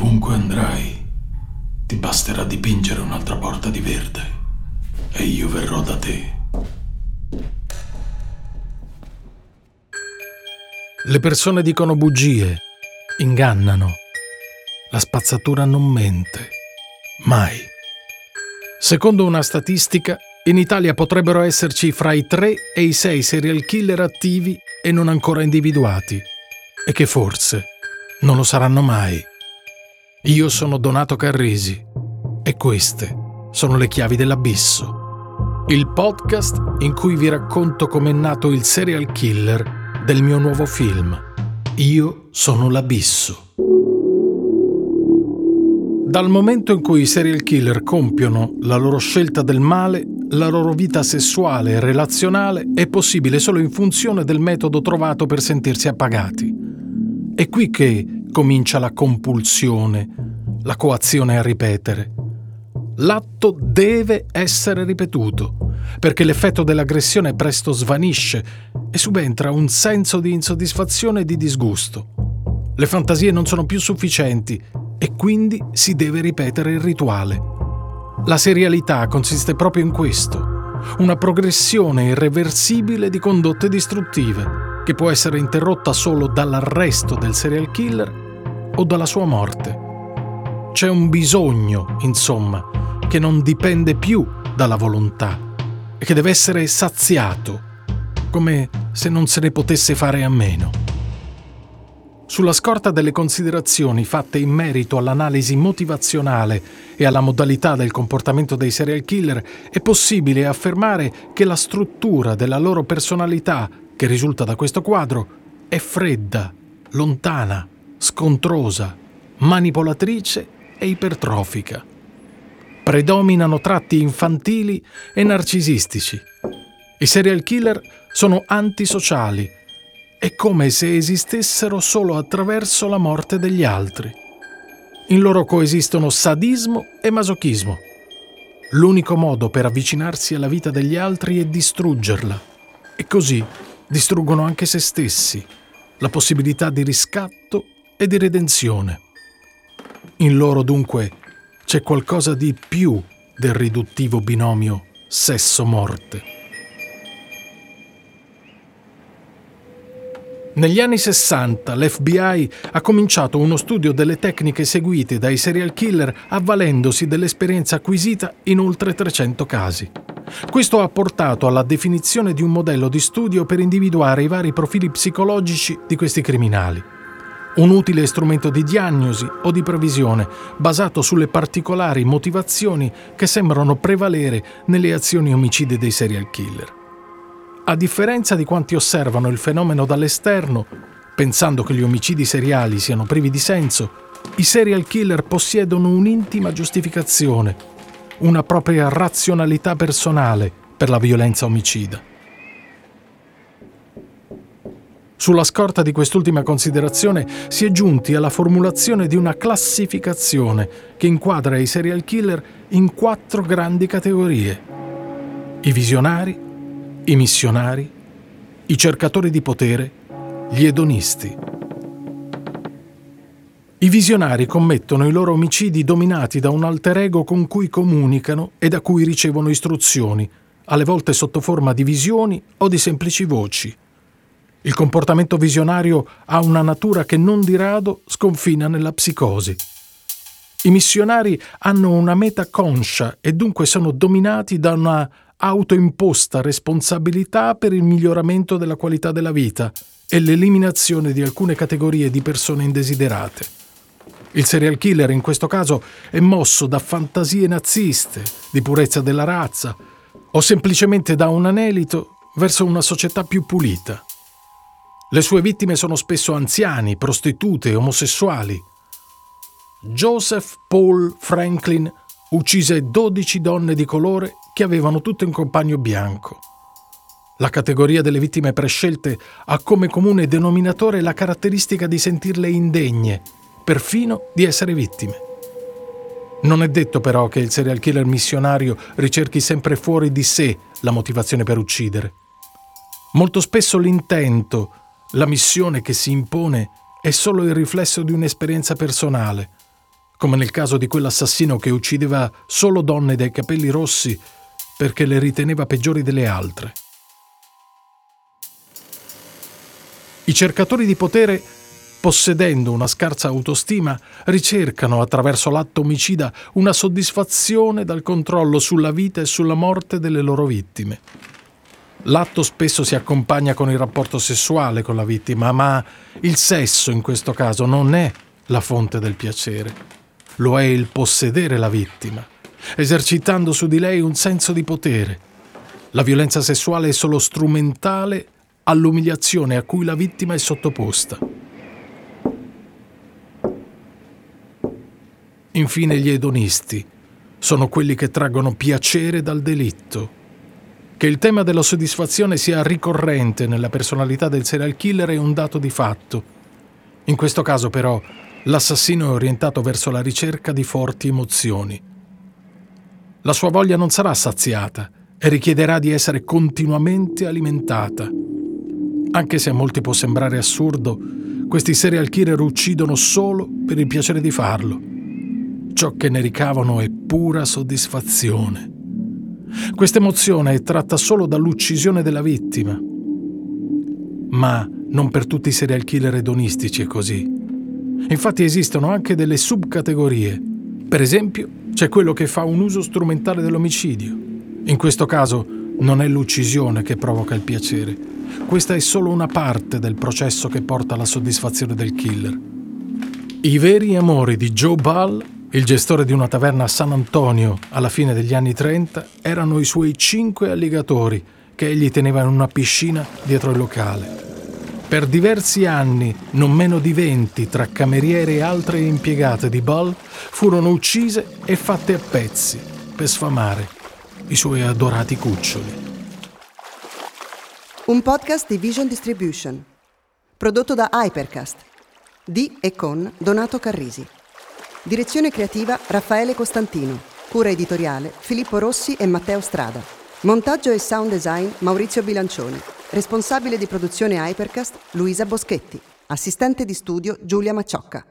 Dovunque andrai, ti basterà dipingere un'altra porta di verde e io verrò da te. Le persone dicono bugie, ingannano. La spazzatura non mente. Mai. Secondo una statistica, in Italia potrebbero esserci fra i 3 e i 6 serial killer attivi e non ancora individuati. E che forse non lo saranno mai. Io sono Donato Carrisi e queste sono le chiavi dell'abisso. Il podcast in cui vi racconto com'è nato il serial killer del mio nuovo film. Io sono l'abisso. Dal momento in cui i serial killer compiono la loro scelta del male, la loro vita sessuale e relazionale è possibile solo in funzione del metodo trovato per sentirsi appagati. È qui che comincia la compulsione, la coazione a ripetere. L'atto deve essere ripetuto, perché l'effetto dell'aggressione presto svanisce e subentra un senso di insoddisfazione e di disgusto. Le fantasie non sono più sufficienti e quindi si deve ripetere il rituale. La serialità consiste proprio in questo, una progressione irreversibile di condotte distruttive che può essere interrotta solo dall'arresto del serial killer o dalla sua morte. C'è un bisogno, insomma, che non dipende più dalla volontà e che deve essere saziato, come se non se ne potesse fare a meno. Sulla scorta delle considerazioni fatte in merito all'analisi motivazionale e alla modalità del comportamento dei serial killer, è possibile affermare che la struttura della loro personalità che risulta da questo quadro è fredda, lontana, scontrosa, manipolatrice e ipertrofica. Predominano tratti infantili e narcisistici. I serial killer sono antisociali. È come se esistessero solo attraverso la morte degli altri. In loro coesistono sadismo e masochismo. L'unico modo per avvicinarsi alla vita degli altri è distruggerla. E così distruggono anche se stessi, la possibilità di riscatto e di redenzione. In loro dunque c'è qualcosa di più del riduttivo binomio sesso-morte. Negli anni 60 l'FBI ha cominciato uno studio delle tecniche seguite dai serial killer avvalendosi dell'esperienza acquisita in oltre 300 casi. Questo ha portato alla definizione di un modello di studio per individuare i vari profili psicologici di questi criminali. Un utile strumento di diagnosi o di previsione basato sulle particolari motivazioni che sembrano prevalere nelle azioni omicide dei serial killer. A differenza di quanti osservano il fenomeno dall'esterno, pensando che gli omicidi seriali siano privi di senso, i serial killer possiedono un'intima giustificazione, una propria razionalità personale per la violenza omicida. Sulla scorta di quest'ultima considerazione si è giunti alla formulazione di una classificazione che inquadra i serial killer in quattro grandi categorie. I visionari, i missionari, i cercatori di potere, gli edonisti. I visionari commettono i loro omicidi dominati da un alter ego con cui comunicano e da cui ricevono istruzioni, alle volte sotto forma di visioni o di semplici voci. Il comportamento visionario ha una natura che non di rado sconfina nella psicosi. I missionari hanno una meta conscia e dunque sono dominati da una autoimposta responsabilità per il miglioramento della qualità della vita e l'eliminazione di alcune categorie di persone indesiderate. Il serial killer in questo caso è mosso da fantasie naziste, di purezza della razza, o semplicemente da un anelito verso una società più pulita. Le sue vittime sono spesso anziani, prostitute, omosessuali. Joseph Paul Franklin uccise 12 donne di colore che avevano tutte un compagno bianco. La categoria delle vittime prescelte ha come comune denominatore la caratteristica di sentirle indegne, perfino di essere vittime. Non è detto però che il serial killer missionario ricerchi sempre fuori di sé la motivazione per uccidere. Molto spesso l'intento, la missione che si impone è solo il riflesso di un'esperienza personale, come nel caso di quell'assassino che uccideva solo donne dai capelli rossi perché le riteneva peggiori delle altre. I cercatori di potere, possedendo una scarsa autostima, ricercano attraverso l'atto omicida una soddisfazione dal controllo sulla vita e sulla morte delle loro vittime. L'atto spesso si accompagna con il rapporto sessuale con la vittima, ma il sesso in questo caso non è la fonte del piacere, lo è il possedere la vittima, esercitando su di lei un senso di potere. La violenza sessuale è solo strumentale all'umiliazione a cui la vittima è sottoposta. Infine gli edonisti sono quelli che traggono piacere dal delitto. Che il tema della soddisfazione sia ricorrente nella personalità del serial killer è un dato di fatto. In questo caso però l'assassino è orientato verso la ricerca di forti emozioni. La sua voglia non sarà saziata e richiederà di essere continuamente alimentata. Anche se a molti può sembrare assurdo, questi serial killer uccidono solo per il piacere di farlo. Ciò che ne ricavano è pura soddisfazione. Questa emozione è tratta solo dall'uccisione della vittima. Ma non per tutti i serial killer edonistici è così. Infatti esistono anche delle subcategorie. Per esempio, c'è quello che fa un uso strumentale dell'omicidio. In questo caso non è l'uccisione che provoca il piacere. Questa è solo una parte del processo che porta alla soddisfazione del killer. I veri amori di Joe Ball, il gestore di una taverna a San Antonio alla fine degli anni 30, erano i suoi cinque alligatori che egli teneva in una piscina dietro il locale. Per diversi anni, non meno di venti tra cameriere e altre impiegate di Ball furono uccise e fatte a pezzi per sfamare i suoi adorati cuccioli. Un podcast di Vision Distribution, prodotto da Hypercast, di e con Donato Carrisi. Direzione creativa Raffaele Costantino, cura editoriale Filippo Rossi e Matteo Strada. Montaggio e sound design Maurizio Bilancioni. Responsabile di produzione Hypercast Luisa Boschetti. Assistente di studio Giulia Macciocca.